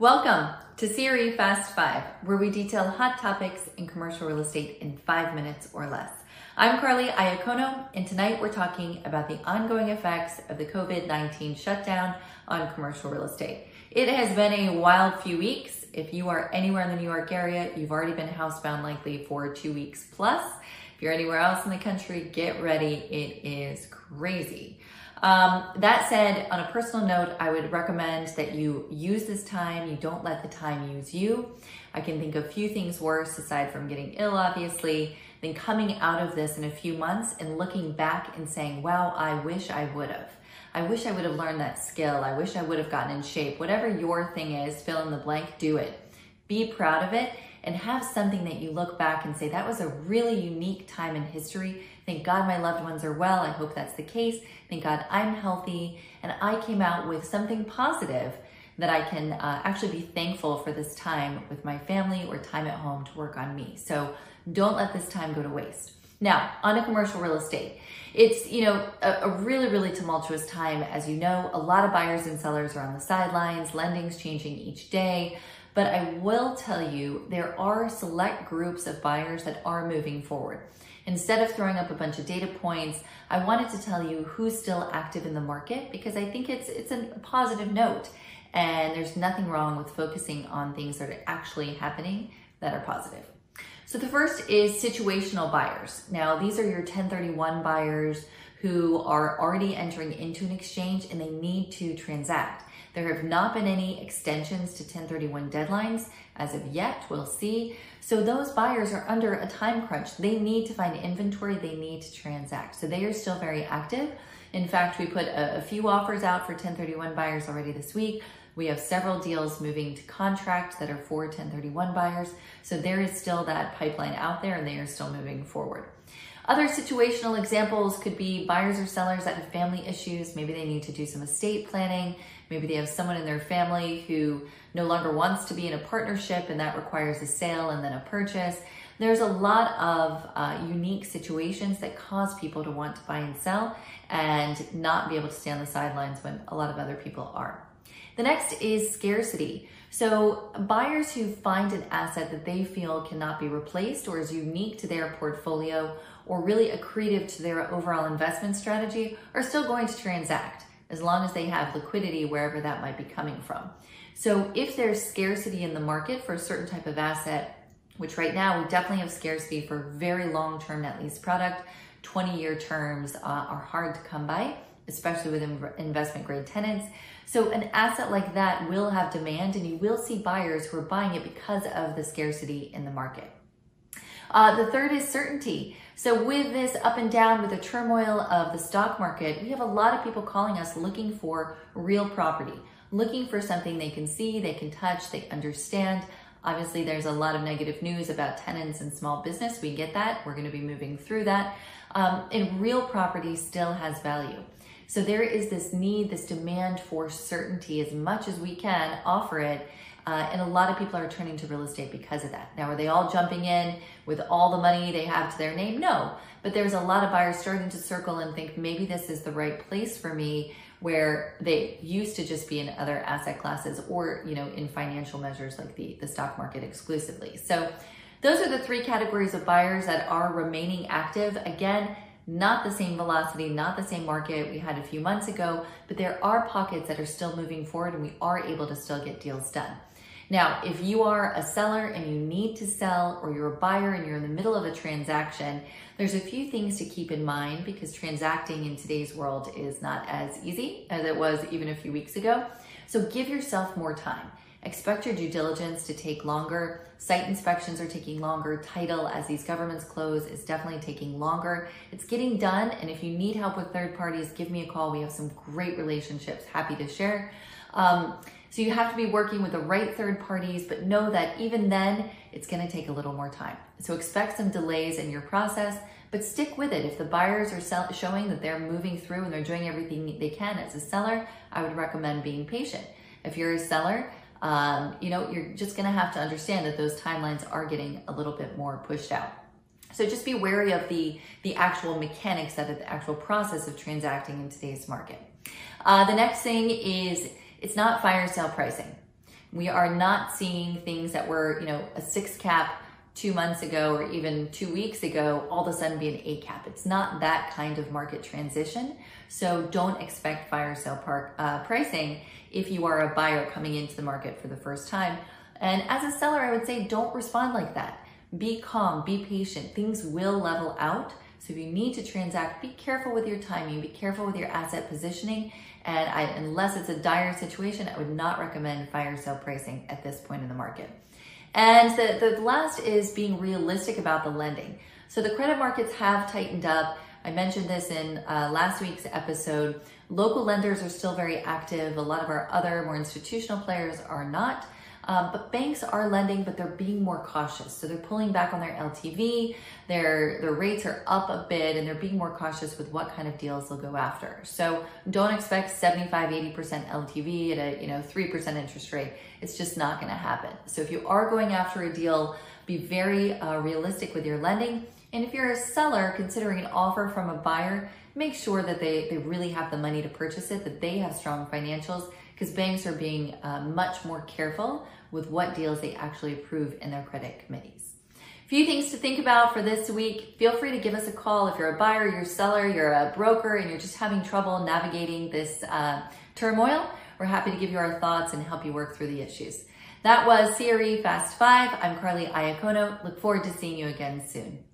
Welcome to CRE Fast 5, where we detail hot topics in commercial real estate in five minutes or less. I'm Carly Iacono, and tonight we're talking about the ongoing effects of the COVID 19 shutdown on commercial real estate. It has been a wild few weeks. If you are anywhere in the New York area, you've already been housebound likely for two weeks plus. If you're anywhere else in the country, get ready. It is crazy. Um, that said, on a personal note, I would recommend that you use this time. You don't let the time use you. I can think of few things worse, aside from getting ill, obviously, than coming out of this in a few months and looking back and saying, wow, I wish I would have. I wish I would have learned that skill. I wish I would have gotten in shape. Whatever your thing is, fill in the blank, do it. Be proud of it and have something that you look back and say, that was a really unique time in history. Thank God my loved ones are well. I hope that's the case. Thank God I'm healthy. And I came out with something positive that I can uh, actually be thankful for this time with my family or time at home to work on me. So don't let this time go to waste. Now, on a commercial real estate. It's, you know, a, a, really, really tumultuous time. As you know, a lot of buyers and sellers are on the sidelines, lending's changing each day. But I will tell you, there are select groups of buyers that are moving forward. Instead of throwing up a bunch of data points, I wanted to tell you who's still active in the market because I think it's it's a positive note. And there's nothing wrong with focusing on things that are actually happening that are positive. So the first is situational buyers. Now, these are your 1031 buyers who are already entering into an exchange and they need to transact. There have not been any extensions to 1031 deadlines as of yet. We'll see. So those buyers are under a time crunch. They need to find inventory. They need to transact. So they are still very active. In fact, we put a, a few offers out for 1031 buyers already this week. We have several deals moving to contract that are for 1031 buyers. So there is still that pipeline out there and they are still moving forward. Other situational examples could be buyers or sellers that have family issues. Maybe they need to do some estate planning. Maybe they have someone in their family who no longer wants to be in a partnership and that requires a sale and then a purchase. There's a lot of uh, unique situations that cause people to want to buy and sell and not be able to stay on the sidelines when a lot of other people are. The next is scarcity. So buyers who find an asset that they feel cannot be replaced or is unique to their portfolio or really accretive to their overall investment strategy are still going to transact as long as they have liquidity wherever that might be coming from. So if there's scarcity in the market for a certain type of asset, which right now we definitely have scarcity for very long-term net lease product, 20-year terms uh, are hard to come by, especially with investment grade tenants. So an asset like that will have demand and you will see buyers who are buying it because of the scarcity in the market. Uh, the third is certainty. So with this up and down, with the turmoil of the stock market, we have a lot of people calling us looking for real property, looking for something they can see, they can touch, they understand. Obviously, there's a lot of negative news about tenants and small business. We get that. We're going to be moving through that. Um, and real property still has value. So there is this need, this demand for certainty as much as we can offer it uh, and a lot of people are turning to real estate because of that. Now, are they all jumping in with all the money they have to their name? No, but there's a lot of buyers starting to circle and think maybe this is the right place for me where they used to just be in other asset classes or, you know, in financial measures like the, the stock market exclusively. So those are the three categories of buyers that are remaining active. Again, not the same velocity, not the same market we had a few months ago, but there are pockets that are still moving forward and we are able to still get deals done. Now, if you are a seller and you need to sell or you're a buyer and you're in the middle of a transaction, there's a few things to keep in mind because transacting in today's world is not as easy as it was even a few weeks ago. So give yourself more time. Expect your due diligence to take longer. Site inspections are taking longer. Title, as these governments close, is definitely taking longer. It's getting done. And if you need help with third parties, give me a call. We have some great relationships. Happy to share. Um, so you have to be working with the right third parties, but know that even then, it's going to take a little more time. So expect some delays in your process, but stick with it. If the buyers are sell- showing that they're moving through and they're doing everything they can as a seller, I would recommend being patient. If you're a seller, um, you know, you're just going to have to understand that those timelines are getting a little bit more pushed out. So just be wary of the, the actual mechanics of it, the actual process of transacting in today's market. Uh, the next thing is it's not fire sale pricing. We are not seeing things that were, you know, a six cap two months ago or even two weeks ago, all of a sudden be an eight cap. It's not that kind of market transition. So don't expect fire sale park uh, pricing if you are a buyer coming into the market for the first time. And as a seller, I would say don't respond like that. Be calm, be patient. Things will level out. So if you need to transact, be careful with your timing, be careful with your asset positioning. And I, unless it's a dire situation, I would not recommend fire sale pricing at this point in the market. And the, the last is being realistic about the lending. So the credit markets have tightened up. I mentioned this in uh, last week's episode. Local lenders are still very active. A lot of our other more institutional players are not. Um, but banks are lending, but they're being more cautious. So they're pulling back on their LTV. Their their rates are up a bit, and they're being more cautious with what kind of deals they'll go after. So don't expect 75, 80% LTV at a you know three percent interest rate. It's just not going to happen. So if you are going after a deal, be very uh, realistic with your lending. And if you're a seller considering an offer from a buyer, make sure that they, they really have the money to purchase it, that they have strong financials, because banks are being uh, much more careful with what deals they actually approve in their credit committees. Few things to think about for this week. Feel free to give us a call if you're a buyer, you're a seller, you're a broker, and you're just having trouble navigating this uh, turmoil. We're happy to give you our thoughts and help you work through the issues. That was CRE Fast 5. I'm Carly Iacono. Look forward to seeing you again soon.